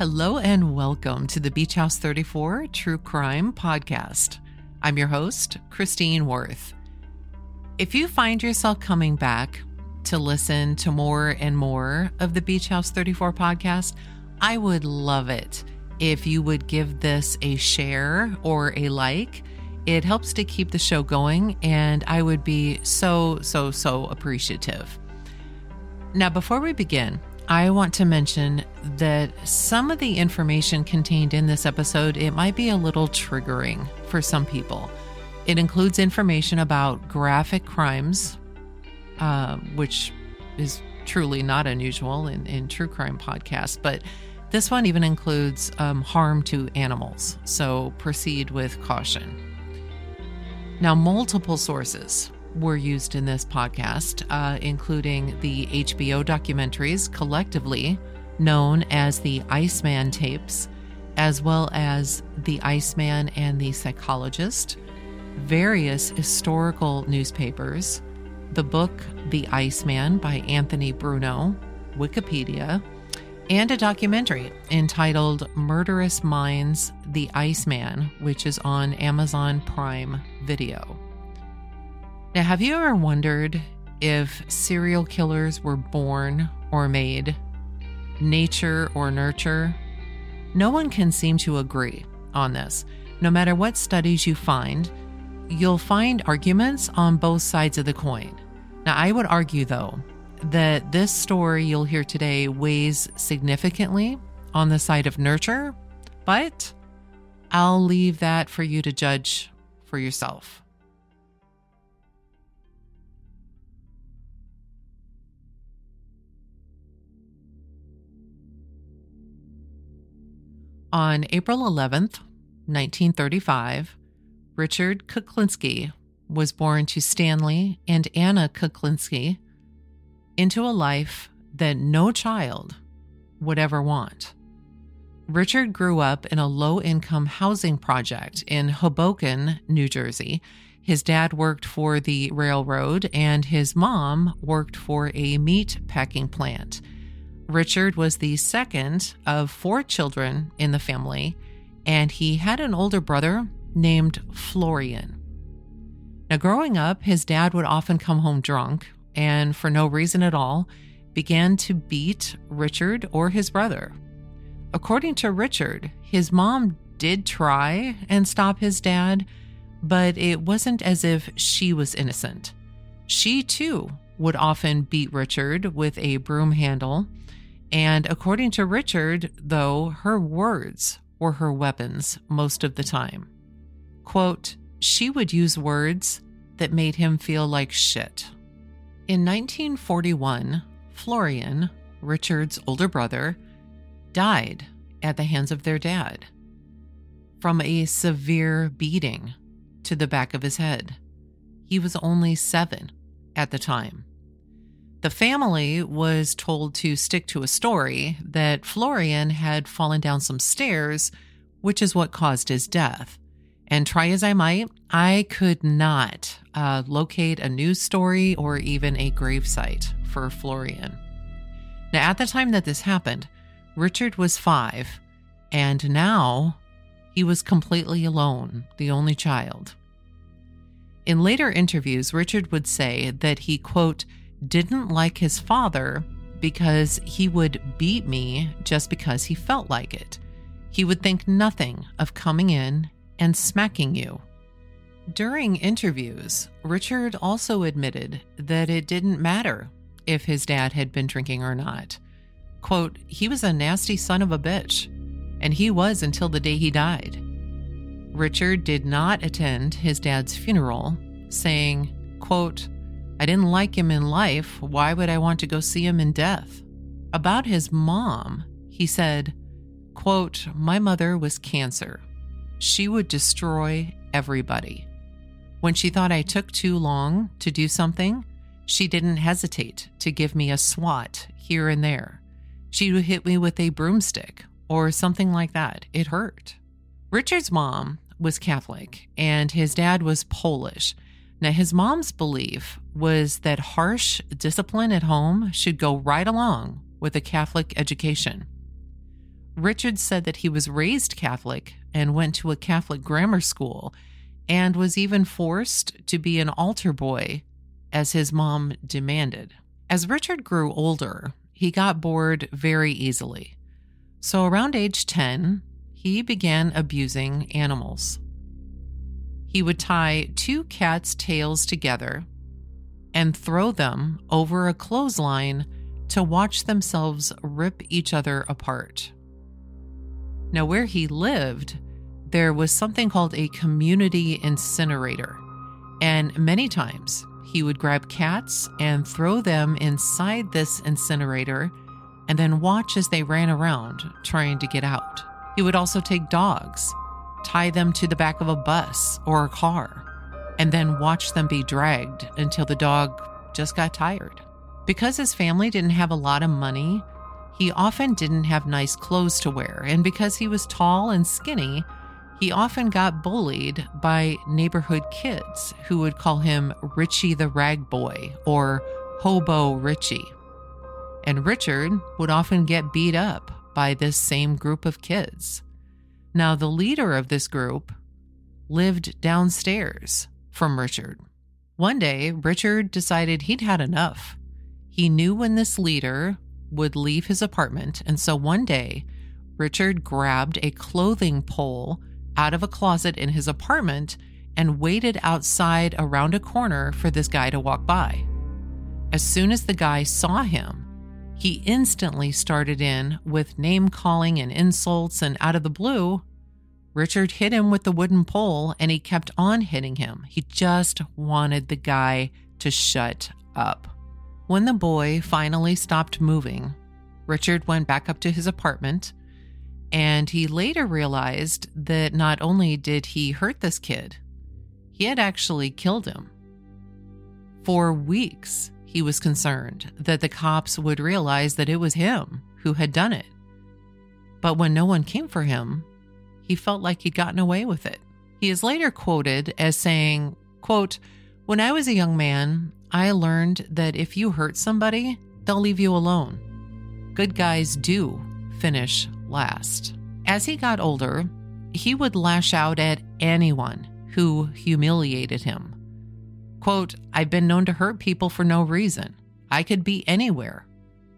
Hello and welcome to the Beach House 34 True Crime Podcast. I'm your host, Christine Worth. If you find yourself coming back to listen to more and more of the Beach House 34 podcast, I would love it if you would give this a share or a like. It helps to keep the show going, and I would be so, so, so appreciative. Now, before we begin, I want to mention that some of the information contained in this episode it might be a little triggering for some people. It includes information about graphic crimes, uh, which is truly not unusual in, in true crime podcasts, but this one even includes um, harm to animals. So proceed with caution. Now, multiple sources were used in this podcast, uh, including the HBO documentaries, collectively known as the Iceman tapes, as well as The Iceman and the Psychologist, various historical newspapers, the book The Iceman by Anthony Bruno, Wikipedia, and a documentary entitled Murderous Minds The Iceman, which is on Amazon Prime Video. Now, have you ever wondered if serial killers were born or made, nature or nurture? No one can seem to agree on this. No matter what studies you find, you'll find arguments on both sides of the coin. Now, I would argue, though, that this story you'll hear today weighs significantly on the side of nurture, but I'll leave that for you to judge for yourself. On April 11th, 1935, Richard Kuklinski was born to Stanley and Anna Kuklinski into a life that no child would ever want. Richard grew up in a low income housing project in Hoboken, New Jersey. His dad worked for the railroad, and his mom worked for a meat packing plant. Richard was the second of four children in the family, and he had an older brother named Florian. Now, growing up, his dad would often come home drunk and, for no reason at all, began to beat Richard or his brother. According to Richard, his mom did try and stop his dad, but it wasn't as if she was innocent. She, too, would often beat Richard with a broom handle and according to Richard, though, her words were her weapons most of the time. Quote, she would use words that made him feel like shit. In 1941, Florian, Richard's older brother, died at the hands of their dad from a severe beating to the back of his head. He was only seven at the time. The family was told to stick to a story that Florian had fallen down some stairs, which is what caused his death. And try as I might, I could not uh, locate a news story or even a gravesite for Florian. Now, at the time that this happened, Richard was five, and now he was completely alone, the only child. In later interviews, Richard would say that he, quote, didn't like his father because he would beat me just because he felt like it. He would think nothing of coming in and smacking you. During interviews, Richard also admitted that it didn't matter if his dad had been drinking or not. Quote, he was a nasty son of a bitch, and he was until the day he died. Richard did not attend his dad's funeral, saying, quote, I didn't like him in life. Why would I want to go see him in death? About his mom, he said, quote, My mother was cancer. She would destroy everybody. When she thought I took too long to do something, she didn't hesitate to give me a swat here and there. She would hit me with a broomstick or something like that. It hurt. Richard's mom was Catholic and his dad was Polish. Now, his mom's belief was that harsh discipline at home should go right along with a Catholic education. Richard said that he was raised Catholic and went to a Catholic grammar school and was even forced to be an altar boy as his mom demanded. As Richard grew older, he got bored very easily. So around age 10, he began abusing animals. He would tie two cats' tails together and throw them over a clothesline to watch themselves rip each other apart. Now, where he lived, there was something called a community incinerator, and many times he would grab cats and throw them inside this incinerator and then watch as they ran around trying to get out. He would also take dogs, tie them to the back of a bus or a car, and then watch them be dragged until the dog just got tired. Because his family didn't have a lot of money, he often didn't have nice clothes to wear, and because he was tall and skinny, he often got bullied by neighborhood kids who would call him Richie the Rag Boy or Hobo Richie. And Richard would often get beat up by this same group of kids. Now, the leader of this group lived downstairs from Richard. One day, Richard decided he'd had enough. He knew when this leader would leave his apartment, and so one day, Richard grabbed a clothing pole out of a closet in his apartment and waited outside around a corner for this guy to walk by. As soon as the guy saw him, he instantly started in with name calling and insults, and out of the blue, Richard hit him with the wooden pole and he kept on hitting him. He just wanted the guy to shut up. When the boy finally stopped moving, Richard went back up to his apartment and he later realized that not only did he hurt this kid, he had actually killed him. For weeks, he was concerned that the cops would realize that it was him who had done it. But when no one came for him, he felt like he'd gotten away with it. He is later quoted as saying, quote, When I was a young man, I learned that if you hurt somebody, they'll leave you alone. Good guys do finish last. As he got older, he would lash out at anyone who humiliated him. Quote, I've been known to hurt people for no reason. I could be anywhere.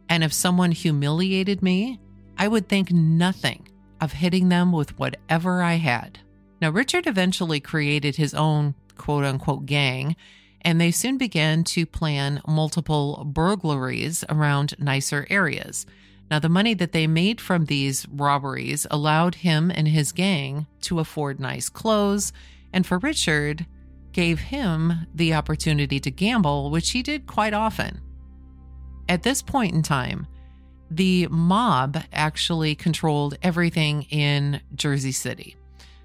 And if someone humiliated me, I would think nothing of hitting them with whatever I had. Now, Richard eventually created his own quote unquote gang and they soon began to plan multiple burglaries around nicer areas. Now, the money that they made from these robberies allowed him and his gang to afford nice clothes, and for Richard, gave him the opportunity to gamble, which he did quite often. At this point in time, the mob actually controlled everything in Jersey City.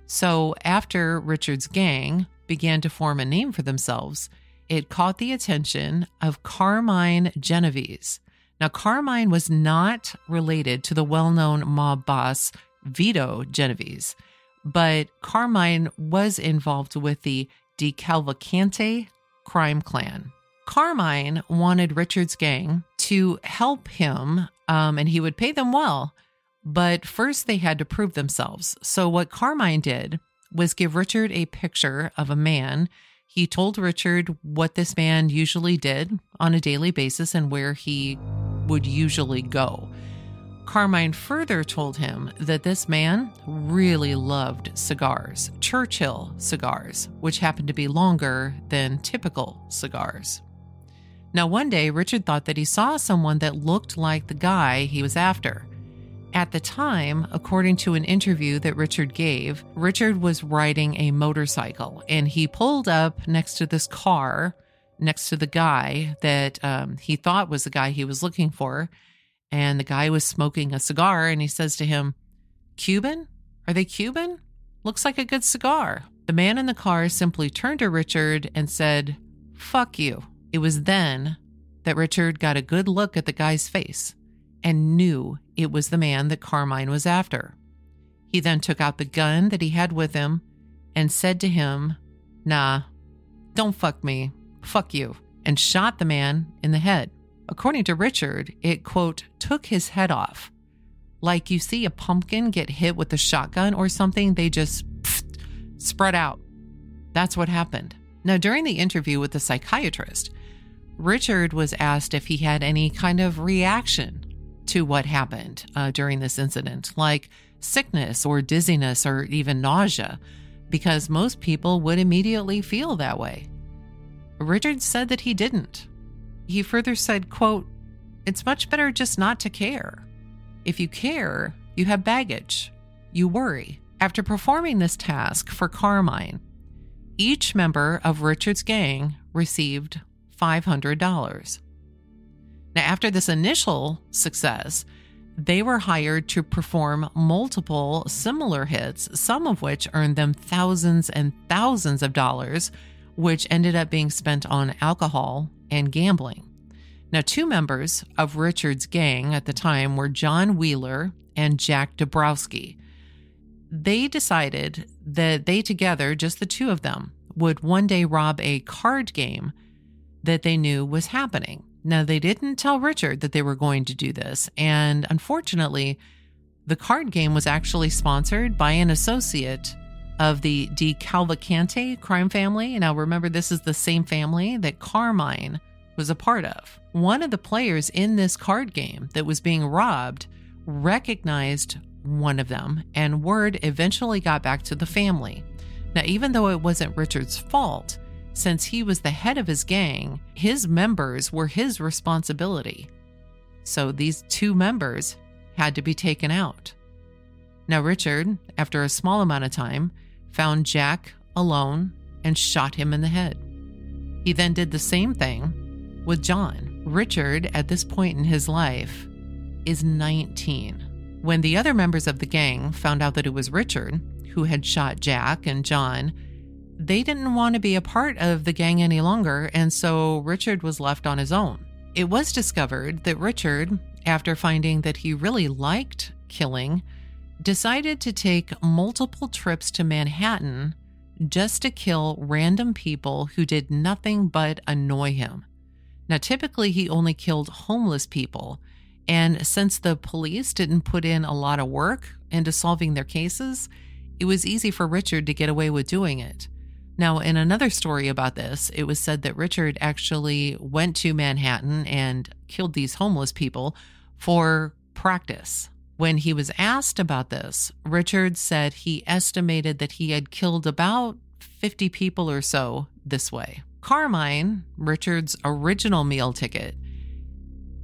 So, after Richard's gang began to form a name for themselves, it caught the attention of Carmine Genovese. Now, Carmine was not related to the well known mob boss Vito Genovese, but Carmine was involved with the DeCavalcante crime clan. Carmine wanted Richard's gang to help him, um, and he would pay them well. But first, they had to prove themselves. So, what Carmine did was give Richard a picture of a man he told Richard what this man usually did on a daily basis and where he would usually go. Carmine further told him that this man really loved cigars, Churchill cigars, which happened to be longer than typical cigars. Now, one day, Richard thought that he saw someone that looked like the guy he was after. At the time, according to an interview that Richard gave, Richard was riding a motorcycle and he pulled up next to this car, next to the guy that um, he thought was the guy he was looking for. And the guy was smoking a cigar and he says to him, Cuban? Are they Cuban? Looks like a good cigar. The man in the car simply turned to Richard and said, Fuck you. It was then that Richard got a good look at the guy's face and knew it was the man that Carmine was after. He then took out the gun that he had with him and said to him, Nah, don't fuck me, fuck you, and shot the man in the head. According to Richard, it, quote, took his head off, Like you see a pumpkin get hit with a shotgun or something, they just pfft, spread out. That's what happened. Now, during the interview with the psychiatrist, Richard was asked if he had any kind of reaction to what happened uh, during this incident, like sickness or dizziness or even nausea, because most people would immediately feel that way. Richard said that he didn't. He further said, quote, It's much better just not to care. If you care, you have baggage. You worry. After performing this task for Carmine, each member of Richard's gang received $500. Now, after this initial success, they were hired to perform multiple similar hits, some of which earned them thousands and thousands of dollars, which ended up being spent on alcohol and gambling. Now, two members of Richard's gang at the time were John Wheeler and Jack Dabrowski. They decided that they together, just the two of them, would one day rob a card game that they knew was happening. Now, they didn't tell Richard that they were going to do this, and unfortunately, the card game was actually sponsored by an associate of the DeCavalcante crime family. Now, remember, this is the same family that Carmine was a part of. One of the players in this card game that was being robbed recognized one of them, and word eventually got back to the family. Now, even though it wasn't Richard's fault, since he was the head of his gang, his members were his responsibility. So these two members had to be taken out. Now, Richard, after a small amount of time, found Jack alone and shot him in the head. He then did the same thing with John. Richard, at this point in his life, is 19. When the other members of the gang found out that it was Richard who had shot Jack and John, they didn't want to be a part of the gang any longer, and so Richard was left on his own. It was discovered that Richard, after finding that he really liked killing, decided to take multiple trips to Manhattan just to kill random people who did nothing but annoy him. Now, typically, he only killed homeless people. And since the police didn't put in a lot of work into solving their cases, it was easy for Richard to get away with doing it. Now, in another story about this, it was said that Richard actually went to Manhattan and killed these homeless people for practice. When he was asked about this, Richard said he estimated that he had killed about 50 people or so this way. Carmine, Richard's original meal ticket,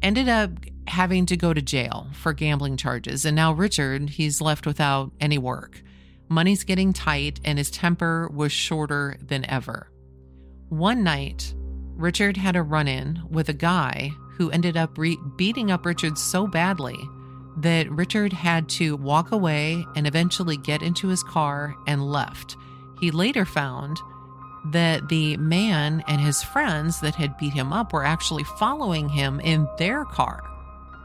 ended up having to go to jail for gambling charges. And now Richard, he's left without any work. Money's getting tight, and his temper was shorter than ever. One night, Richard had a run in with a guy who ended up re- beating up Richard so badly that Richard had to walk away and eventually get into his car and left. He later found that the man and his friends that had beat him up were actually following him in their car.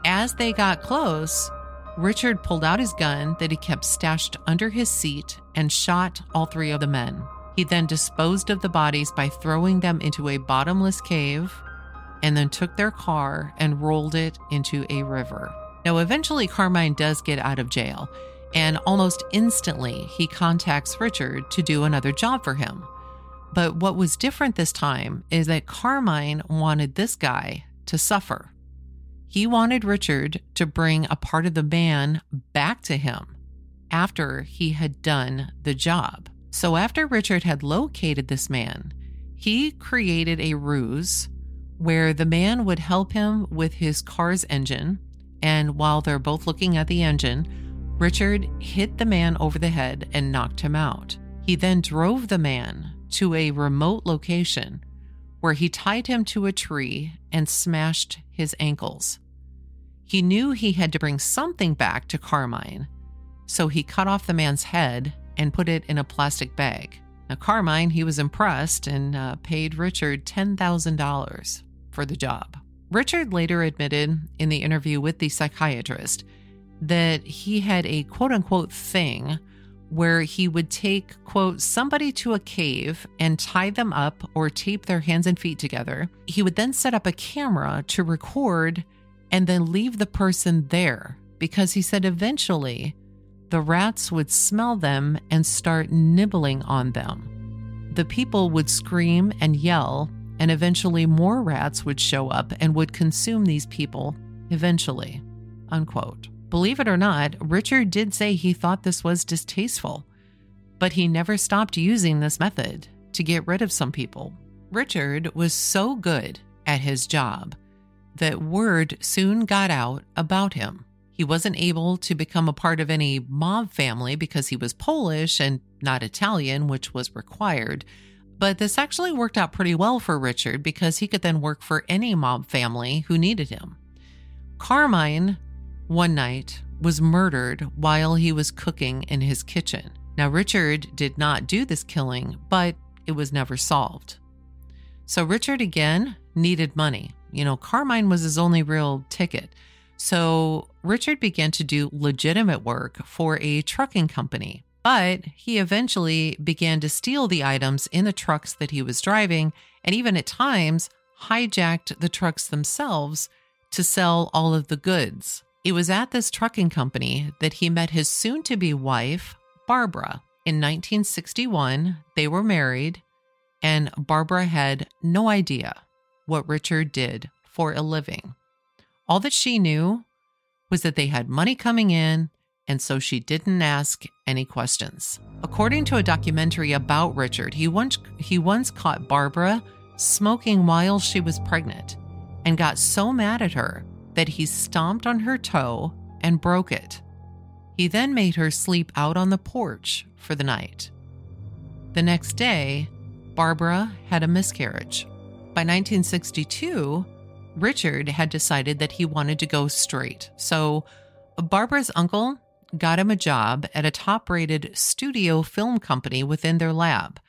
As they got close, Richard pulled out his gun that he kept stashed under his seat and shot all three of the men. He then disposed of the bodies by throwing them into a bottomless cave and then took their car and rolled it into a river. Now, eventually, Carmine does get out of jail, and almost instantly, he contacts Richard to do another job for him. But what was different this time is that Carmine wanted this guy to suffer. He wanted Richard to bring a part of the man back to him after he had done the job. So, after Richard had located this man, he created a ruse where the man would help him with his car's engine. And while they're both looking at the engine, Richard hit the man over the head and knocked him out. He then drove the man to a remote location where he tied him to a tree and smashed his ankles. He knew he had to bring something back to Carmine, so he cut off the man's head and put it in a plastic bag. Now, Carmine, he was impressed and uh, paid Richard $10,000 for the job. Richard later admitted in the interview with the psychiatrist that he had a quote unquote thing where he would take, quote, somebody to a cave and tie them up or tape their hands and feet together. He would then set up a camera to record and then leave the person there because he said eventually the rats would smell them and start nibbling on them. The people would scream and yell, and eventually more rats would show up and would consume these people eventually. Unquote. Believe it or not, Richard did say he thought this was distasteful, but he never stopped using this method to get rid of some people. Richard was so good at his job that word soon got out about him. He wasn't able to become a part of any mob family because he was Polish and not Italian, which was required. But this actually worked out pretty well for Richard because he could then work for any mob family who needed him. Carmine, one night, was murdered while he was cooking in his kitchen. Now, Richard did not do this killing, but it was never solved. So, Richard again needed money. You know, Carmine was his only real ticket. So Richard began to do legitimate work for a trucking company, but he eventually began to steal the items in the trucks that he was driving and even at times hijacked the trucks themselves to sell all of the goods. It was at this trucking company that he met his soon to be wife, Barbara. In 1961, they were married, and Barbara had no idea what Richard did for a living. All that she knew was that they had money coming in, and so she didn't ask any questions. According to a documentary about Richard, he once, he once caught Barbara smoking while she was pregnant and got so mad at her that he stomped on her toe and broke it. He then made her sleep out on the porch for the night. The next day, Barbara had a miscarriage. By 1962, Richard had decided that he wanted to go straight. So Barbara's uncle got him a job at a top rated studio film company within their lab.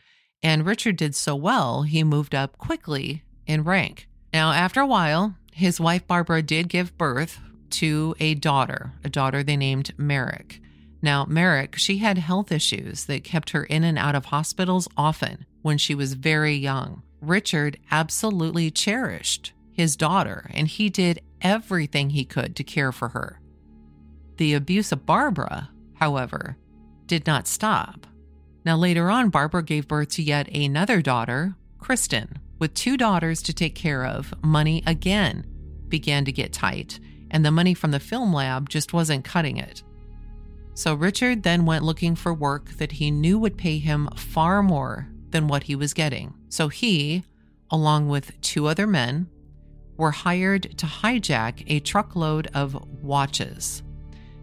And Richard did so well, he moved up quickly in rank. Now, after a while, his wife Barbara did give birth to a daughter, a daughter they named Merrick. Now, Merrick, she had health issues that kept her in and out of hospitals often when she was very young. Richard absolutely cherished his daughter, and he did everything he could to care for her. The abuse of Barbara, however, did not stop. Now, later on, Barbara gave birth to yet another daughter, Kristen. With two daughters to take care of, money again began to get tight, and the money from the film lab just wasn't cutting it. So Richard then went looking for work that he knew would pay him far more than what he was getting. So he, along with two other men, were hired to hijack a truckload of watches.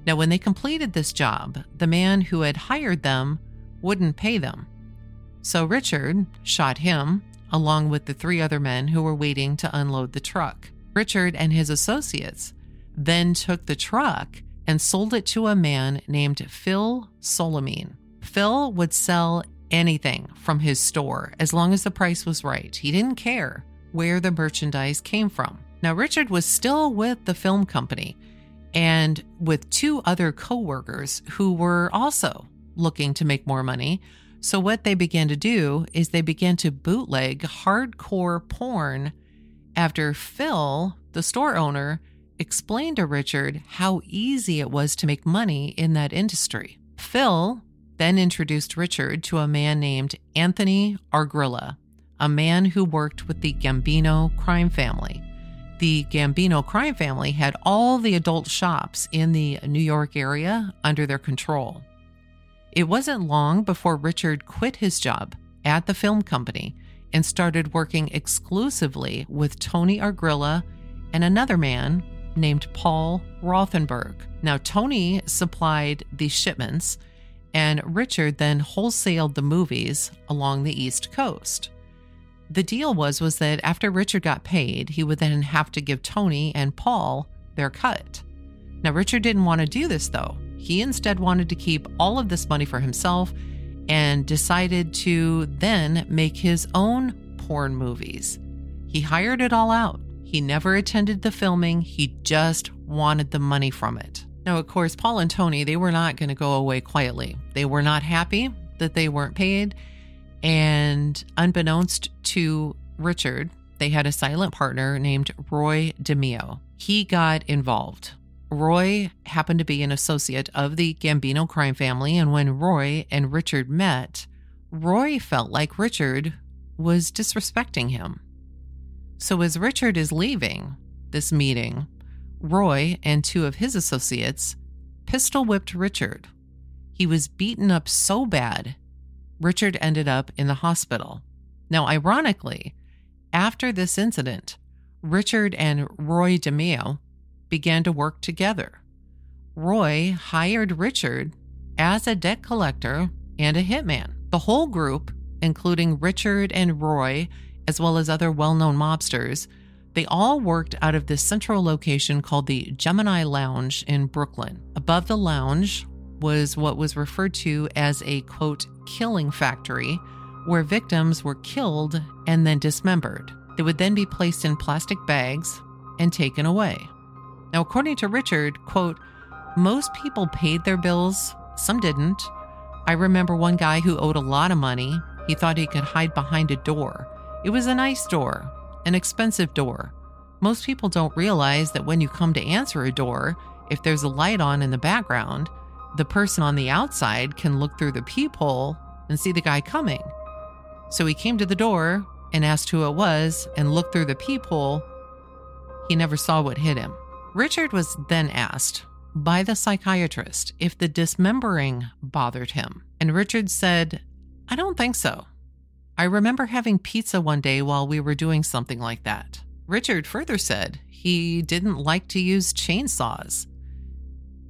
Now, when they completed this job, the man who had hired them wouldn't pay them. So Richard shot him along with the three other men who were waiting to unload the truck. Richard and his associates then took the truck and sold it to a man named Phil Solimene. Phil would sell anything from his store as long as the price was right. He didn't care where the merchandise came from. Now, Richard was still with the film company and with two other co-workers who were also looking to make more money. So what they began to do is they began to bootleg hardcore porn after Phil, the store owner, explained to Richard how easy it was to make money in that industry. Phil then introduced Richard to a man named Anthony Argrilla, a man who worked with the Gambino crime family. The Gambino crime family had all the adult shops in the New York area under their control. It wasn't long before Richard quit his job at the film company and started working exclusively with Tony Argrilla and another man named Paul Rothenberg. Now, Tony supplied the shipments, and Richard then wholesaled the movies along the East Coast. The deal was was that after Richard got paid, he would then have to give Tony and Paul their cut. Now Richard didn't want to do this though. He instead wanted to keep all of this money for himself and decided to then make his own porn movies. He hired it all out. He never attended the filming, he just wanted the money from it. Now, of course, Paul and Tony, they were not going to go away quietly. They were not happy that they weren't paid and unbeknownst to Richard, they had a silent partner named Roy DeMeo. He got involved Roy happened to be an associate of the Gambino crime family, and when Roy and Richard met, Roy felt like Richard was disrespecting him. So, as Richard is leaving this meeting, Roy and two of his associates pistol whipped Richard. He was beaten up so bad, Richard ended up in the hospital. Now, ironically, after this incident, Richard and Roy DeMeo began to work together. Roy hired Richard as a debt collector and a hitman. The whole group, including Richard and Roy, as well as other well known mobsters, they all worked out of this central location called the Gemini Lounge in Brooklyn. Above the lounge was what was referred to as a quote, killing factory, where victims were killed and then dismembered. They would then be placed in plastic bags and taken away. Now, according to Richard, quote, most people paid their bills, some didn't. I remember one guy who owed a lot of money. He thought he could hide behind a door. It was a nice door, an expensive door. Most people don't realize that when you come to answer a door, if there's a light on in the background, the person on the outside can look through the peephole and see the guy coming. So he came to the door and asked who it was and looked through the peephole. He never saw what hit him. Richard was then asked by the psychiatrist if the dismembering bothered him. And Richard said, I don't think so. I remember having pizza one day while we were doing something like that. Richard further said he didn't like to use chainsaws.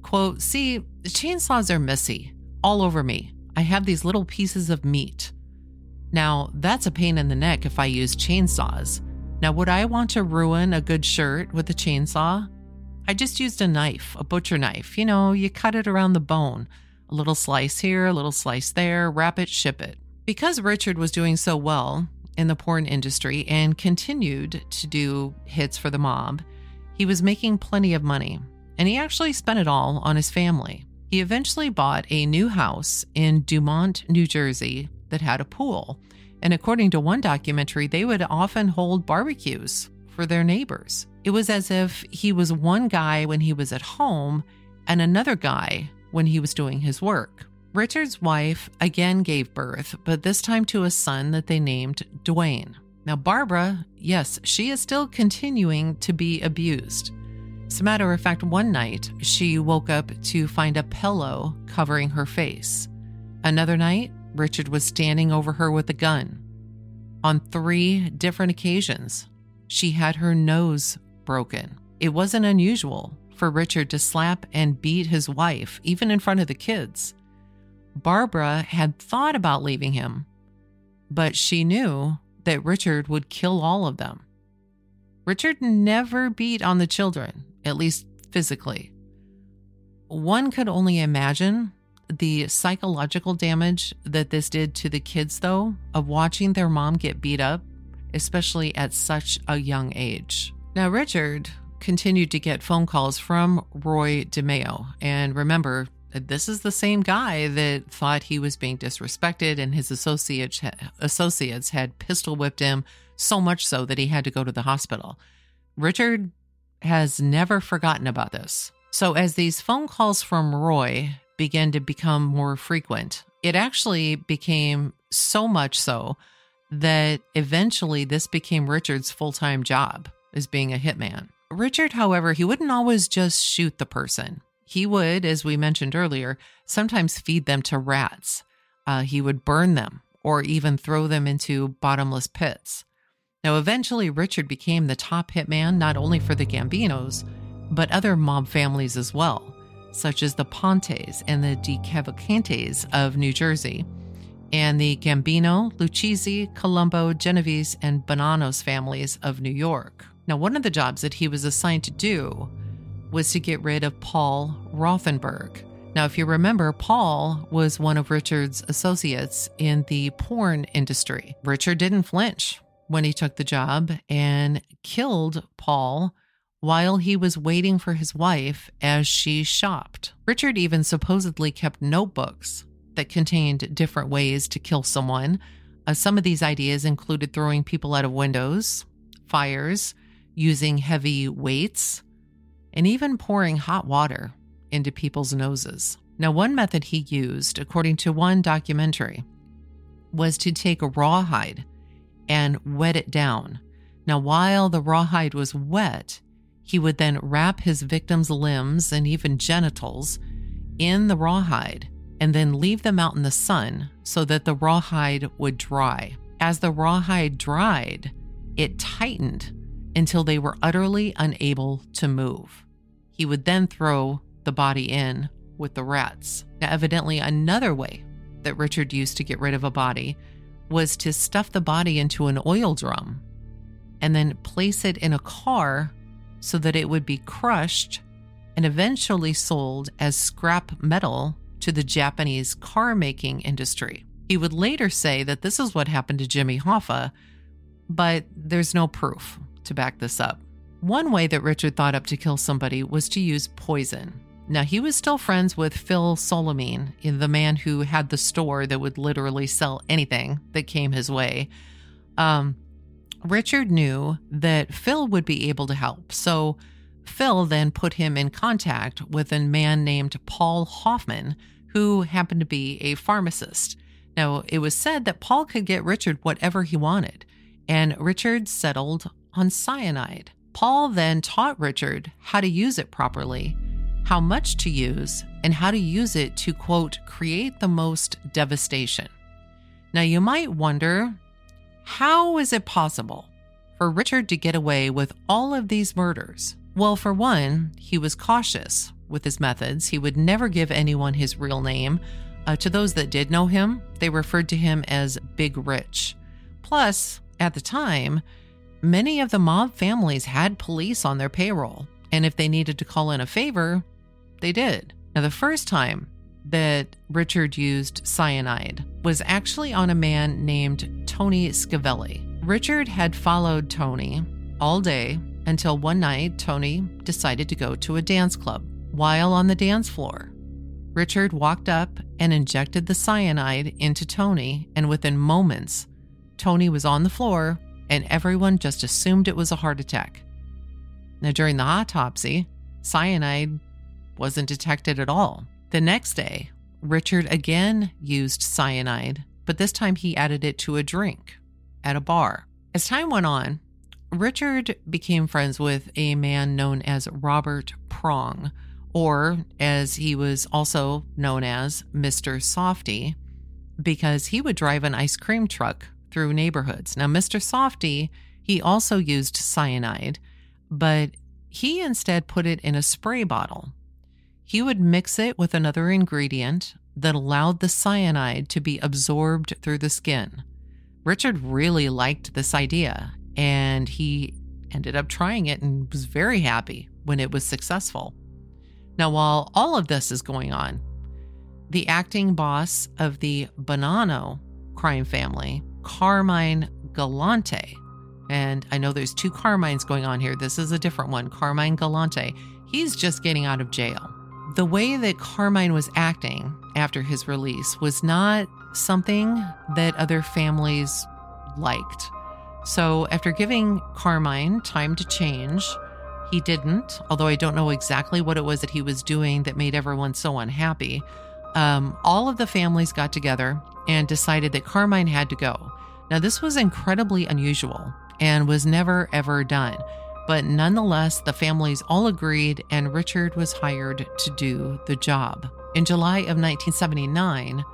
Quote, see, the chainsaws are messy, all over me. I have these little pieces of meat. Now, that's a pain in the neck if I use chainsaws. Now, would I want to ruin a good shirt with a chainsaw? I just used a knife, a butcher knife. You know, you cut it around the bone. A little slice here, a little slice there, wrap it, ship it. Because Richard was doing so well in the porn industry and continued to do hits for the mob, he was making plenty of money, and he actually spent it all on his family. He eventually bought a new house in Dumont, New Jersey that had a pool. And according to one documentary, they would often hold barbecues for their neighbors. It was as if he was one guy when he was at home and another guy when he was doing his work. Richard's wife again gave birth, but this time to a son that they named Dwayne. Now, Barbara, yes, she is still continuing to be abused. As a matter of fact, one night she woke up to find a pillow covering her face. Another night, Richard was standing over her with a gun. On three different occasions, she had her nose broken. It wasn't unusual for Richard to slap and beat his wife, even in front of the kids. Barbara had thought about leaving him, but she knew that Richard would kill all of them. Richard never beat on the children, at least physically. One could only imagine the psychological damage that this did to the kids, though, of watching their mom get beat up, especially at such a young age. Now, Richard continued to get phone calls from Roy DeMeo. And remember, this is the same guy that thought he was being disrespected, and his associates associates had pistol whipped him so much so that he had to go to the hospital. Richard has never forgotten about this. So, as these phone calls from Roy began to become more frequent, it actually became so much so that eventually this became Richard's full time job as being a hitman. Richard, however, he wouldn't always just shoot the person. He would, as we mentioned earlier, sometimes feed them to rats. Uh, he would burn them or even throw them into bottomless pits. Now, eventually, Richard became the top hitman not only for the Gambinos, but other mob families as well, such as the Pontes and the De DeCavalcantes of New Jersey, and the Gambino, Lucchese, Colombo, Genovese, and Bonannos families of New York. Now, one of the jobs that he was assigned to do was to get rid of Paul Rothenberg. Now, if you remember, Paul was one of Richard's associates in the porn industry. Richard didn't flinch when he took the job and killed Paul while he was waiting for his wife as she shopped. Richard even supposedly kept notebooks that contained different ways to kill someone. Uh, some of these ideas included throwing people out of windows, fires, using heavy weights, and even pouring hot water into people's noses. Now, one method he used, according to one documentary, was to take a rawhide and wet it down. Now, while the rawhide was wet, he would then wrap his victim's limbs and even genitals in the rawhide and then leave them out in the sun so that the rawhide would dry. As the rawhide dried, it tightened until they were utterly unable to move. He would then throw the body in with the rats. Now, evidently, another way that Richard used to get rid of a body was to stuff the body into an oil drum and then place it in a car so that it would be crushed and eventually sold as scrap metal to the Japanese car making industry. He would later say that this is what happened to Jimmy Hoffa, but there's no proof to back this up. One way that Richard thought up to kill somebody was to use poison. Now, he was still friends with Phil Solimene, the man who had the store that would literally sell anything that came his way. Um, Richard knew that Phil would be able to help, so Phil then put him in contact with a man named Paul Hoffman, who happened to be a pharmacist. Now, it was said that Paul could get Richard whatever he wanted, and Richard settled on cyanide. Paul then taught Richard how to use it properly, how much to use, and how to use it to, quote, create the most devastation. Now, you might wonder how is it possible for Richard to get away with all of these murders? Well, for one, he was cautious with his methods. He would never give anyone his real name. Uh, to those that did know him, they referred to him as Big Rich. Plus, at the time, many of the mob families had police on their payroll, and if they needed to call in a favor, they did. Now, the first time that Richard used cyanide was actually on a man named Tony Scavelli. Richard had followed Tony all day until one night Tony decided to go to a dance club. While on the dance floor, Richard walked up and injected the cyanide into Tony, and within moments, Tony was on the floor and everyone just assumed it was a heart attack. Now, during the autopsy, cyanide wasn't detected at all. The next day, Richard again used cyanide, but this time he added it to a drink at a bar. As time went on, Richard became friends with a man known as Robert Prong, or as he was also known as Mr. Softy, because he would drive an ice cream truck through neighborhoods. Now, Mr. Softy, he also used cyanide, but he instead put it in a spray bottle he would mix it with another ingredient that allowed the cyanide to be absorbed through the skin. Richard really liked this idea and he ended up trying it and was very happy when it was successful. Now, while all of this is going on, the acting boss of the Bonanno crime family, Carmine Galante, and I know there's two Carmines going on here. This is a different one, Carmine Galante. He's just getting out of jail the way that Carmine was acting after his release was not something that other families liked. So, after giving Carmine time to change, he didn't, although I don't know exactly what it was that he was doing that made everyone so unhappy. Um, all of the families got together and decided that Carmine had to go. Now, this was incredibly unusual and was never ever done. But nonetheless, the families all agreed, and Richard was hired to do the job. In July of 1979,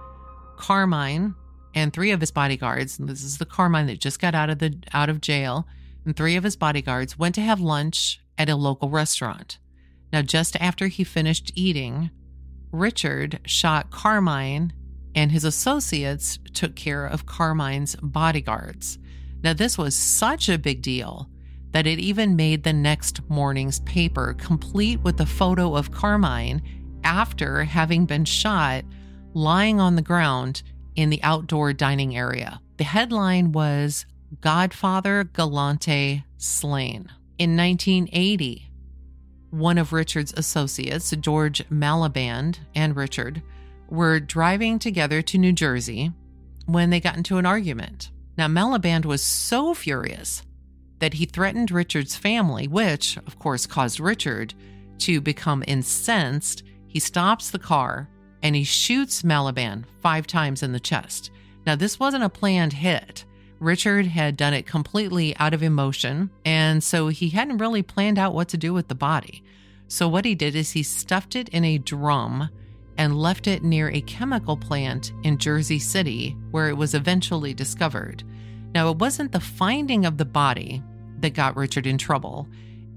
Carmine and three of his bodyguards, this is the Carmine that just got out of the out of jail, and three of his bodyguards went to have lunch at a local restaurant. Now, just after he finished eating, Richard shot Carmine and his associates took care of Carmine's bodyguards. Now, this was such a big deal that it even made the next morning's paper, complete with a photo of Carmine after having been shot lying on the ground in the outdoor dining area. The headline was Godfather Galante Slain. In 1980, one of Richard's associates, George Malliband, and Richard were driving together to New Jersey when they got into an argument. Now, Malliband was so furious that he threatened Richard's family, which, of course, caused Richard to become incensed, he stops the car and he shoots Meliban five times in the chest. Now, this wasn't a planned hit. Richard had done it completely out of emotion, and so he hadn't really planned out what to do with the body. So, what he did is he stuffed it in a drum and left it near a chemical plant in Jersey City, where it was eventually discovered. Now, it wasn't the finding of the body that got Richard in trouble,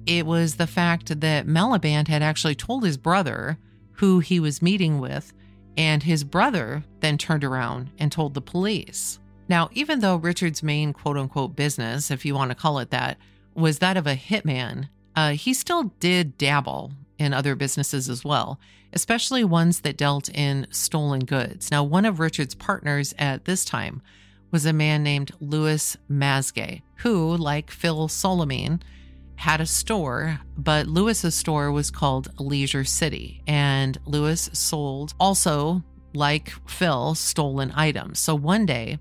it was the fact that Malliband had actually told his brother who he was meeting with, and his brother then turned around and told the police. Now, even though Richard's main quote unquote business, if you want to call it that, was that of a hitman, uh, he still did dabble in other businesses as well, especially ones that dealt in stolen goods. Now, one of Richard's partners at this time was a man named Louis Masgay, who, like Phil Solimene, had a store, but Louis's store was called Leisure City, and Louis sold also, like Phil, stolen items. So one day,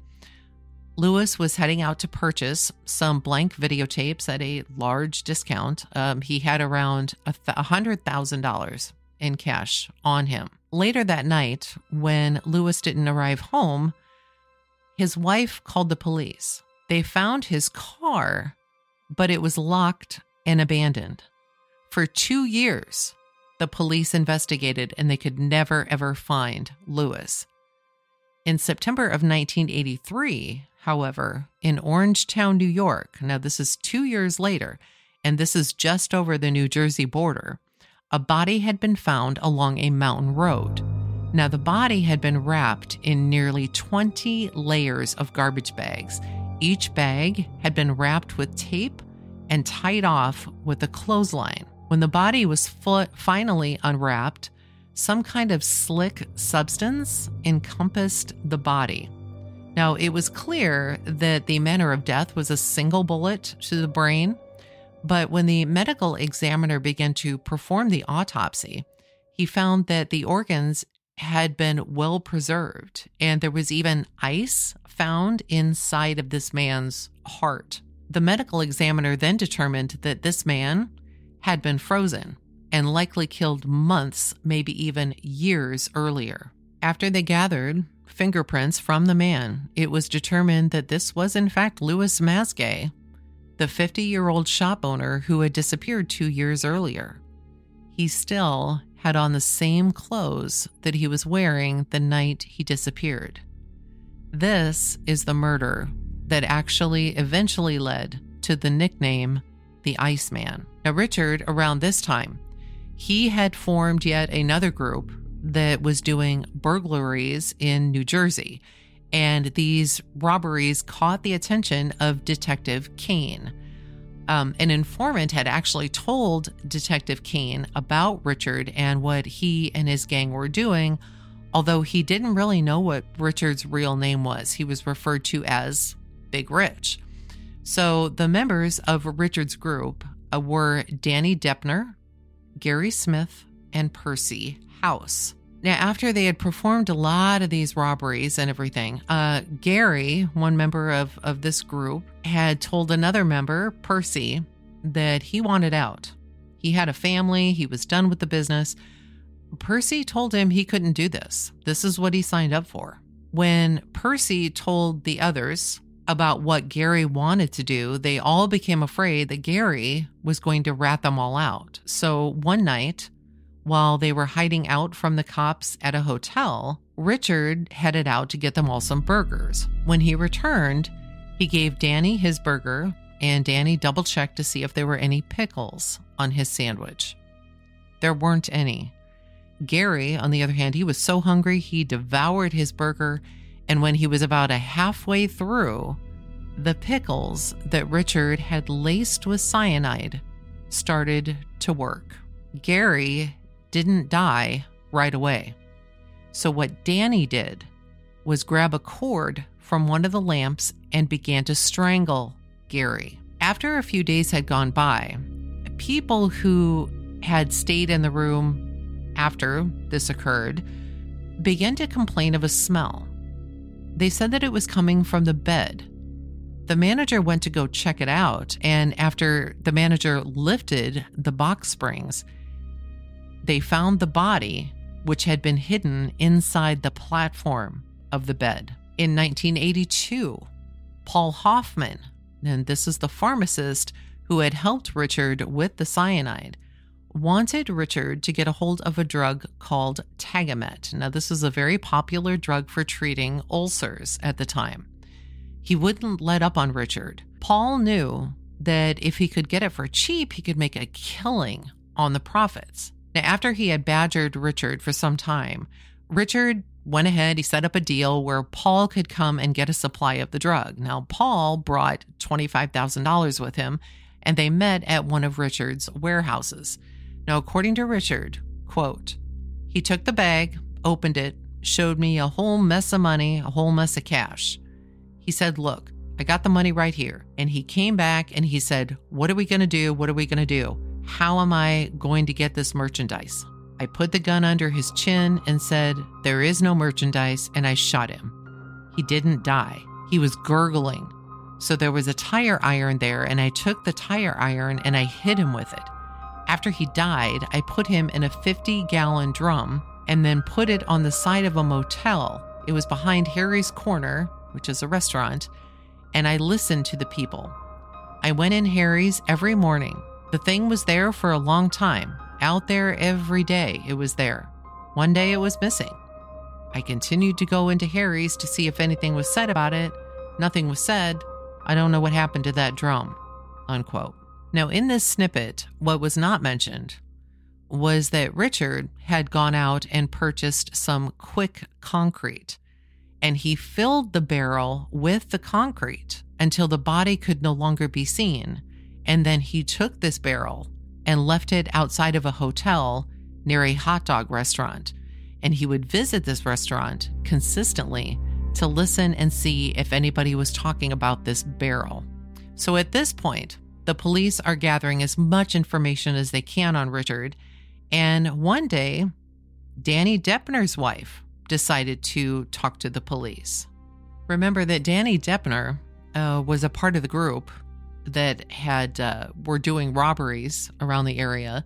Louis was heading out to purchase some blank videotapes at a large discount. Um, he had around a $100,000 in cash on him. Later that night, when Louis didn't arrive home, his wife called the police. They found his car, but it was locked and abandoned. For two years, the police investigated and they could never ever find Louis. In September of 1983, however, in Orangetown, New York, now this is two years later, and this is just over the New Jersey border, a body had been found along a mountain road. Now, the body had been wrapped in nearly 20 layers of garbage bags. Each bag had been wrapped with tape and tied off with a clothesline. When the body was finally unwrapped, some kind of slick substance encompassed the body. Now, it was clear that the manner of death was a single bullet to the brain, but when the medical examiner began to perform the autopsy, he found that the organs had been well preserved, and there was even ice found inside of this man's heart. The medical examiner then determined that this man had been frozen and likely killed months, maybe even years earlier. After they gathered fingerprints from the man, it was determined that this was in fact Louis Masgay, the 50 year old shop owner who had disappeared two years earlier. He still had on the same clothes that he was wearing the night he disappeared. This is the murder that actually eventually led to the nickname the Iceman. Now, Richard, around this time, he had formed yet another group that was doing burglaries in New Jersey. And these robberies caught the attention of Detective Kane. Um, an informant had actually told Detective Kane about Richard and what he and his gang were doing, although he didn't really know what Richard's real name was. He was referred to as Big Rich. So the members of Richard's group uh, were Danny Deppner, Gary Smith, and Percy House. Now, after they had performed a lot of these robberies and everything, uh, Gary, one member of, of this group, had told another member, Percy, that he wanted out. He had a family, he was done with the business. Percy told him he couldn't do this. This is what he signed up for. When Percy told the others about what Gary wanted to do, they all became afraid that Gary was going to rat them all out. So one night, while they were hiding out from the cops at a hotel, Richard headed out to get them all some burgers. When he returned, he gave Danny his burger, and Danny double checked to see if there were any pickles on his sandwich. There weren't any. Gary, on the other hand, he was so hungry he devoured his burger, and when he was about a halfway through, the pickles that Richard had laced with cyanide started to work. Gary didn't die right away. So, what Danny did was grab a cord from one of the lamps and began to strangle Gary. After a few days had gone by, people who had stayed in the room after this occurred began to complain of a smell. They said that it was coming from the bed. The manager went to go check it out, and after the manager lifted the box springs, they found the body, which had been hidden inside the platform of the bed. In 1982, Paul Hoffman, and this is the pharmacist who had helped Richard with the cyanide, wanted Richard to get a hold of a drug called Tagamet. Now, this is a very popular drug for treating ulcers at the time. He wouldn't let up on Richard. Paul knew that if he could get it for cheap, he could make a killing on the profits. Now, after he had badgered Richard for some time, Richard went ahead, he set up a deal where Paul could come and get a supply of the drug. Now, Paul brought $25,000 with him, and they met at one of Richard's warehouses. Now, according to Richard, quote, he took the bag, opened it, showed me a whole mess of money, a whole mess of cash. He said, Look, I got the money right here. And he came back and he said, What are we going to do? What are we going to do? How am I going to get this merchandise? I put the gun under his chin and said, There is no merchandise, and I shot him. He didn't die. He was gurgling. So there was a tire iron there, and I took the tire iron and I hit him with it. After he died, I put him in a 50 gallon drum and then put it on the side of a motel. It was behind Harry's Corner, which is a restaurant, and I listened to the people. I went in Harry's every morning. The thing was there for a long time. Out there every day, it was there. One day it was missing. I continued to go into Harry's to see if anything was said about it. Nothing was said. I don't know what happened to that drum. Unquote. Now, in this snippet, what was not mentioned was that Richard had gone out and purchased some quick concrete and he filled the barrel with the concrete until the body could no longer be seen. And then he took this barrel and left it outside of a hotel near a hot dog restaurant. And he would visit this restaurant consistently to listen and see if anybody was talking about this barrel. So at this point, the police are gathering as much information as they can on Richard. And one day, Danny Deppner's wife decided to talk to the police. Remember that Danny Deppner uh, was a part of the group that had uh, were doing robberies around the area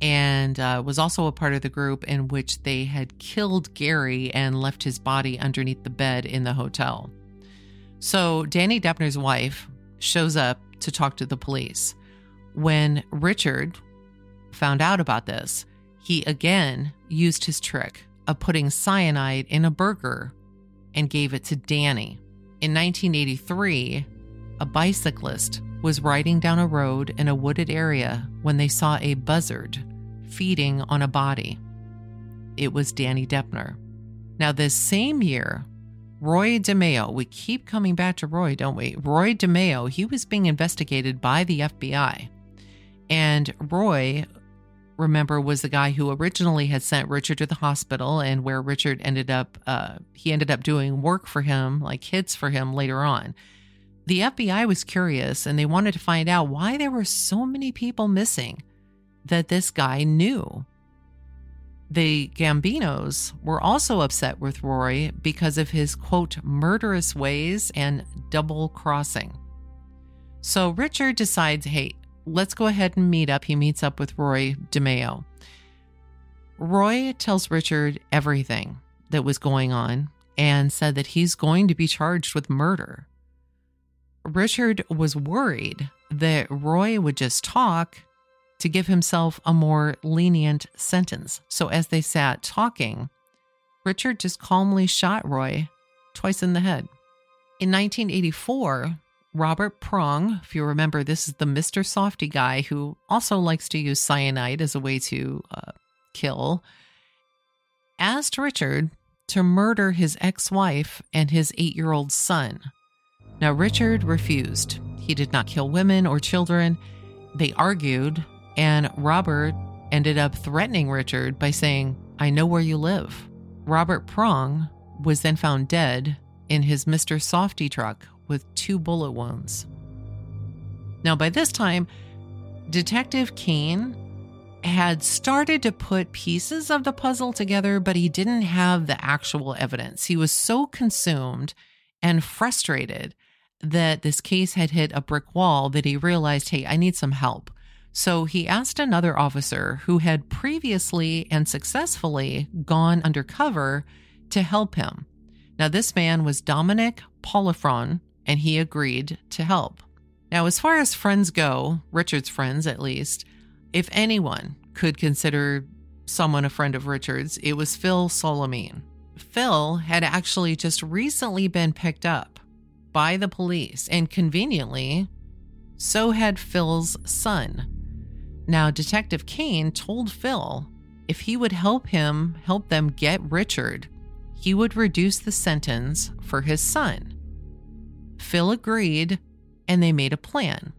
and uh, was also a part of the group in which they had killed Gary and left his body underneath the bed in the hotel. So Danny Deppner's wife shows up to talk to the police. When Richard found out about this, he again used his trick of putting cyanide in a burger and gave it to Danny. In 1983, a bicyclist was riding down a road in a wooded area when they saw a buzzard feeding on a body. It was Danny Deppner. Now, this same year, Roy DeMeo, we keep coming back to Roy, don't we? Roy DeMeo, he was being investigated by the FBI. And Roy, remember, was the guy who originally had sent Richard to the hospital and where Richard ended up, uh, he ended up doing work for him, like hits for him later on. The FBI was curious and they wanted to find out why there were so many people missing that this guy knew. The Gambinos were also upset with Roy because of his quote, murderous ways and double crossing. So Richard decides, hey, let's go ahead and meet up. He meets up with Roy DeMeo. Roy tells Richard everything that was going on and said that he's going to be charged with murder. Richard was worried that Roy would just talk to give himself a more lenient sentence. So as they sat talking, Richard just calmly shot Roy twice in the head. In 1984, Robert Prong, if you remember, this is the Mr. Softee guy who also likes to use cyanide as a way to uh, kill, asked Richard to murder his ex wife and his eight year old son. Now, Richard refused. He did not kill women or children. They argued, and Robert ended up threatening Richard by saying, I know where you live. Robert Prong was then found dead in his Mr. Softee truck with two bullet wounds. Now, by this time, Detective Kane had started to put pieces of the puzzle together, but he didn't have the actual evidence. He was so consumed and frustrated that this case had hit a brick wall that he realized, hey, I need some help. So he asked another officer who had previously and successfully gone undercover to help him. Now, this man was Dominic Polifrone, and he agreed to help. Now, as far as friends go, Richard's friends at least, if anyone could consider someone a friend of Richard's, it was Phil Solimene. Phil had actually just recently been picked up by the police, and conveniently, so had Phil's son. Now, Detective Kane told Phil if he would help him help them get Richard, he would reduce the sentence for his son. Phil agreed, and they made a plan.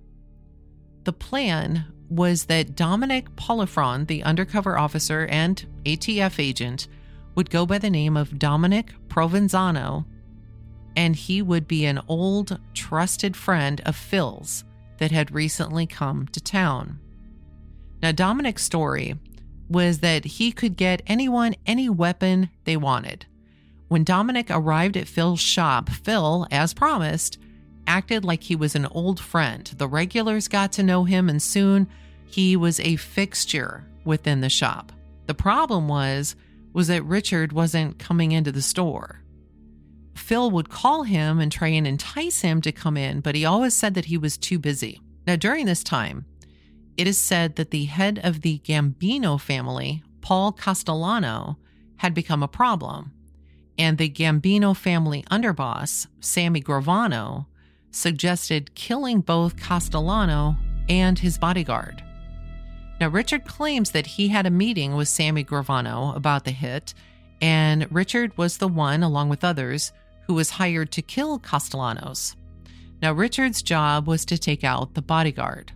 The plan was that Dominic Polifrone, the undercover officer and ATF agent, would go by the name of Dominic Provenzano, and he would be an old, trusted friend of Phil's that had recently come to town. Now, Dominic's story was that he could get anyone any weapon they wanted. When Dominic arrived at Phil's shop, Phil, as promised, acted like he was an old friend. The regulars got to know him, and soon he was a fixture within the shop. The problem was was that Richard wasn't coming into the store. Phil would call him and try and entice him to come in, but he always said that he was too busy. Now, during this time, it is said that the head of the Gambino family, Paul Castellano, had become a problem, and the Gambino family underboss, Sammy Gravano, suggested killing both Castellano and his bodyguard. Now, Richard claims that he had a meeting with Sammy Gravano about the hit, and Richard was the one, along with others, who was hired to kill Castellanos. Now, Richard's job was to take out the bodyguard.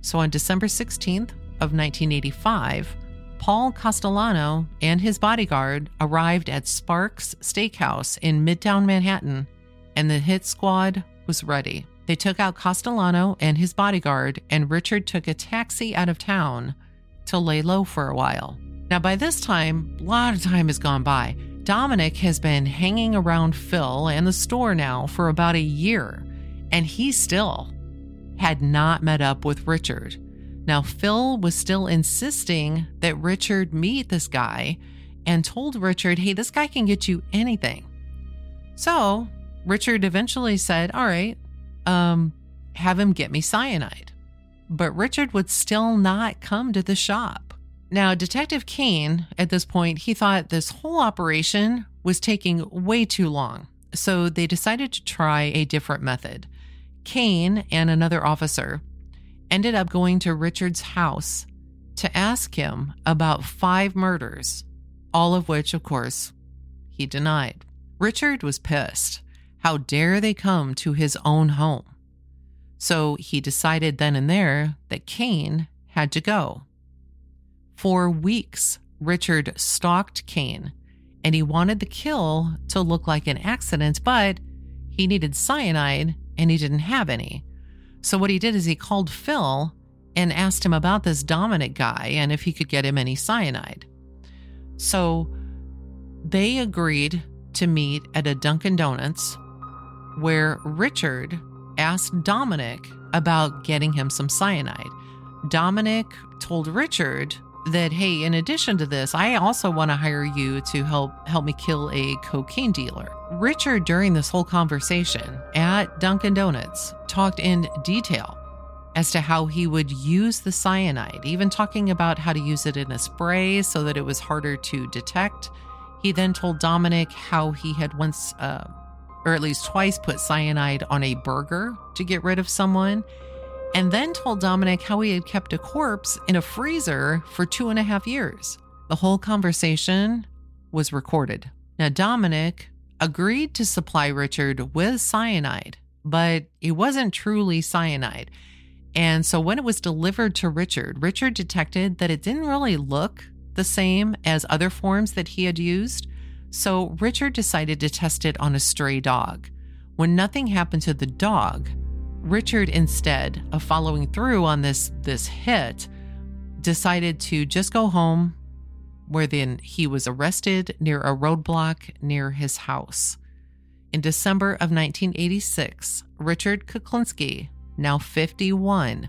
So on December 16th of 1985, Paul Castellano and his bodyguard arrived at Sparks Steakhouse in Midtown Manhattan, and the hit squad was ready. They took out Castellano and his bodyguard, and Richard took a taxi out of town to lay low for a while. Now, by this time, a lot of time has gone by. Dominic has been hanging around Phil and the store now for about a year, and he still had not met up with Richard. Now, Phil was still insisting that Richard meet this guy and told Richard, hey, this guy can get you anything. So, Richard eventually said, all right, um, have him get me cyanide. But Richard would still not come to the shop. Now, Detective Kane, at this point, he thought this whole operation was taking way too long. So they decided to try a different method. Kane and another officer ended up going to Richard's house to ask him about five murders, all of which, of course, he denied. Richard was pissed. How dare they come to his own home? So he decided then and there that Kane had to go. For weeks, Richard stalked Kane and he wanted the kill to look like an accident, but he needed cyanide and he didn't have any. So what he did is he called Phil and asked him about this Dominic guy and if he could get him any cyanide. So they agreed to meet at a Dunkin' Donuts where Richard asked Dominic about getting him some cyanide. Dominic told Richard that hey, in addition to this, I also want to hire you to help help me kill a cocaine dealer. Richard during this whole conversation at Dunkin Donuts talked in detail as to how he would use the cyanide, even talking about how to use it in a spray so that it was harder to detect. He then told Dominic how he had once uh, or at least twice put cyanide on a burger to get rid of someone, and then told Dominic how he had kept a corpse in a freezer for two and a half years. The whole conversation was recorded. Now, Dominic agreed to supply Richard with cyanide, but it wasn't truly cyanide. And so when it was delivered to Richard, Richard detected that it didn't really look the same as other forms that he had used. So Richard decided to test it on a stray dog. When nothing happened to the dog, Richard, instead of following through on this, this hit, decided to just go home, where then he was arrested near a roadblock near his house. In December of 1986, Richard Kuklinski, now 51,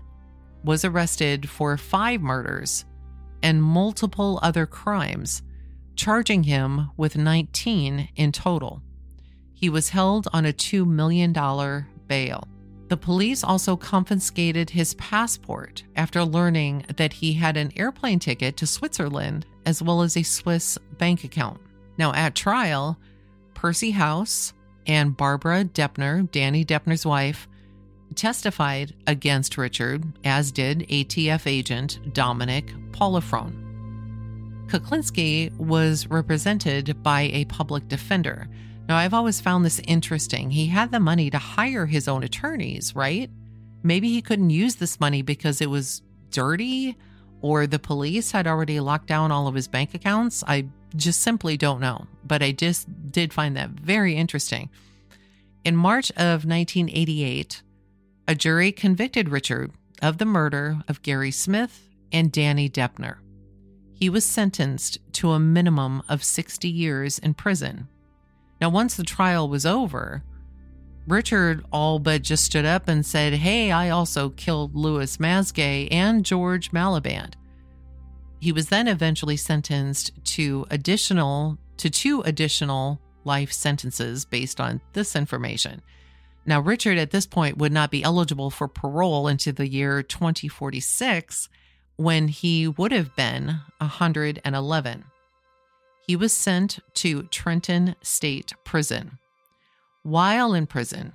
was arrested for five murders and multiple other crimes, charging him with 19 in total. He was held on a $2 million bail. The police also confiscated his passport after learning that he had an airplane ticket to Switzerland as well as a Swiss bank account. Now, at trial, Percy House and Barbara Deppner, Danny Deppner's wife, testified against Richard, as did ATF agent Dominic Polifrone. Kuklinski was represented by a public defender now, I've always found this interesting. He had the money to hire his own attorneys, right? Maybe he couldn't use this money because it was dirty or the police had already locked down all of his bank accounts. I just simply don't know, but I just did find that very interesting. In March of 1988, a jury convicted Richard of the murder of Gary Smith and Danny Deppner. He was sentenced to a minimum of 60 years in prison now, once the trial was over, Richard all but just stood up and said, Hey, I also killed Louis Masgay and George Malliband. He was then eventually sentenced to additional to two additional life sentences based on this information. Now, Richard at this point would not be eligible for parole into the year 2046 when he would have been 111 he was sent to Trenton State Prison. While in prison,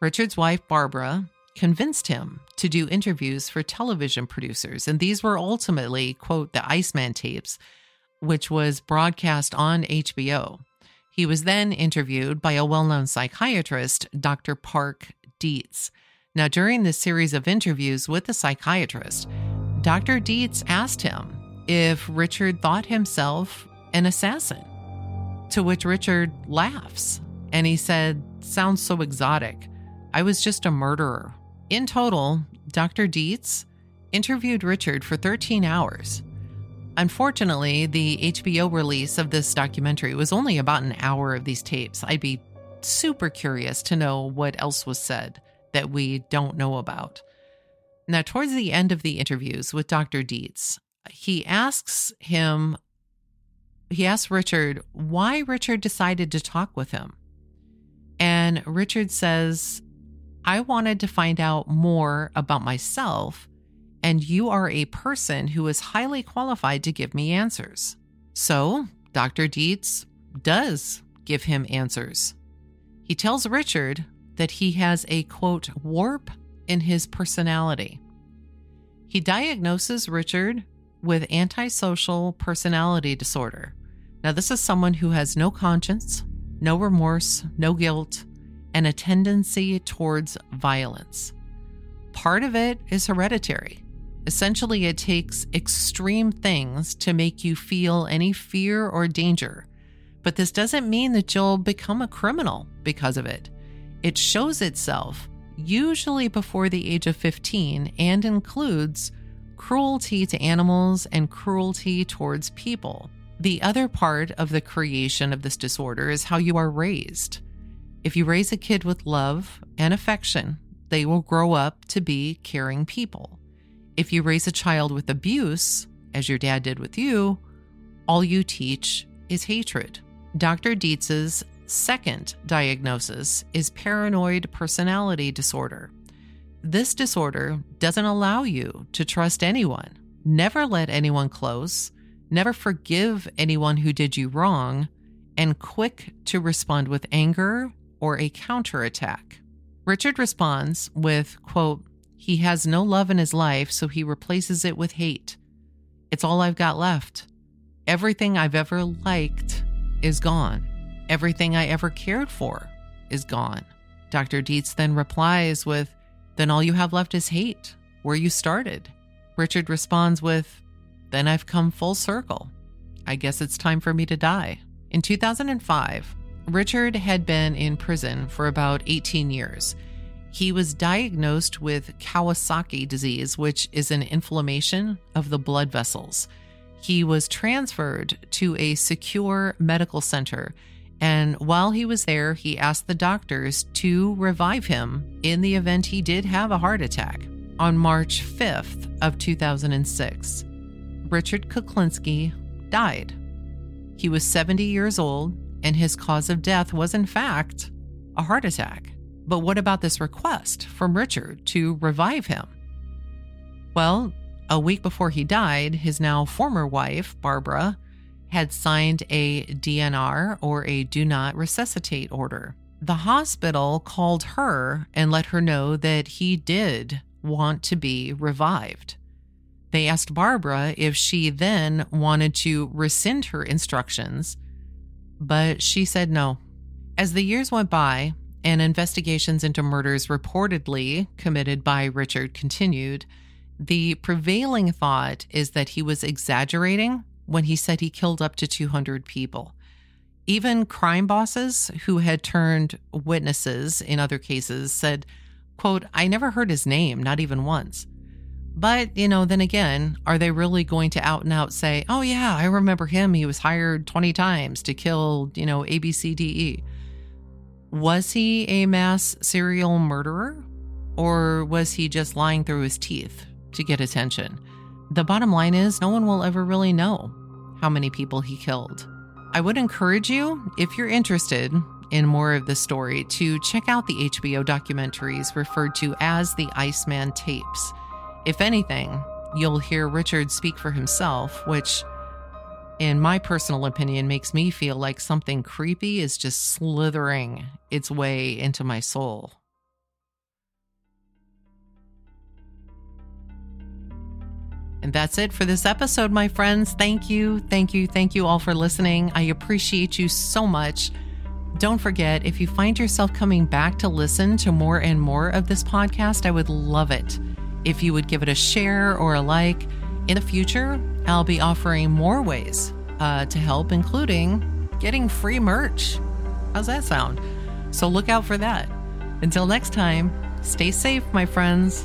Richard's wife, Barbara, convinced him to do interviews for television producers. And these were ultimately, quote, the Iceman tapes, which was broadcast on HBO. He was then interviewed by a well known psychiatrist, Dr. Park Dietz. Now, during this series of interviews with the psychiatrist, Dr. Dietz asked him if Richard thought himself an assassin. To which Richard laughs and he said, Sounds so exotic. I was just a murderer. In total, Dr. Dietz interviewed Richard for 13 hours. Unfortunately, the HBO release of this documentary was only about an hour of these tapes. I'd be super curious to know what else was said that we don't know about. Now, towards the end of the interviews with Dr. Dietz, he asks him he asked Richard why Richard decided to talk with him. And Richard says, I wanted to find out more about myself, and you are a person who is highly qualified to give me answers. So, Dr. Dietz does give him answers. He tells Richard that he has a quote, warp in his personality. He diagnoses Richard with antisocial personality disorder. Now, this is someone who has no conscience, no remorse, no guilt, and a tendency towards violence. Part of it is hereditary. Essentially, it takes extreme things to make you feel any fear or danger. But this doesn't mean that you'll become a criminal because of it. It shows itself usually before the age of 15 and includes cruelty to animals and cruelty towards people. The other part of the creation of this disorder is how you are raised. If you raise a kid with love and affection, they will grow up to be caring people. If you raise a child with abuse, as your dad did with you, all you teach is hatred. Dr. Dietz's second diagnosis is paranoid personality disorder. This disorder doesn't allow you to trust anyone, never let anyone close, never forgive anyone who did you wrong, and quick to respond with anger or a counterattack. Richard responds with, quote, he has no love in his life, so he replaces it with hate. It's all I've got left. Everything I've ever liked is gone. Everything I ever cared for is gone. Dr. Dietz then replies with, Then all you have left is hate, where you started. Richard responds with, then I've come full circle. I guess it's time for me to die. In 2005, Richard had been in prison for about 18 years. He was diagnosed with Kawasaki disease, which is an inflammation of the blood vessels. He was transferred to a secure medical center, and while he was there, he asked the doctors to revive him in the event he did have a heart attack. on March 5th of 2006, Richard Kuklinski died. He was 70 years old, and his cause of death was, in fact, a heart attack. But what about this request from Richard to revive him? Well, a week before he died, his now former wife, Barbara, had signed a DNR or a do not resuscitate order. The hospital called her and let her know that he did want to be revived. They asked Barbara if she then wanted to rescind her instructions, but she said no. As the years went by and investigations into murders reportedly committed by Richard continued, the prevailing thought is that he was exaggerating when he said he killed up to 200 people. Even crime bosses who had turned witnesses in other cases said, quote, I never heard his name, not even once. But, you know, then again, are they really going to out and out say, oh, yeah, I remember him. He was hired 20 times to kill, you know, ABCDE? Was he a mass serial murderer? Or was he just lying through his teeth to get attention? The bottom line is, no one will ever really know how many people he killed. I would encourage you, if you're interested in more of the story, to check out the HBO documentaries referred to as the Iceman tapes. If anything, you'll hear Richard speak for himself, which, in my personal opinion, makes me feel like something creepy is just slithering its way into my soul. And that's it for this episode, my friends. Thank you, thank you, thank you all for listening. I appreciate you so much. Don't forget, if you find yourself coming back to listen to more and more of this podcast, I would love it if you would give it a share or a like. In the future, I'll be offering more ways uh, to help, including getting free merch. How's that sound? So look out for that. Until next time, stay safe, my friends.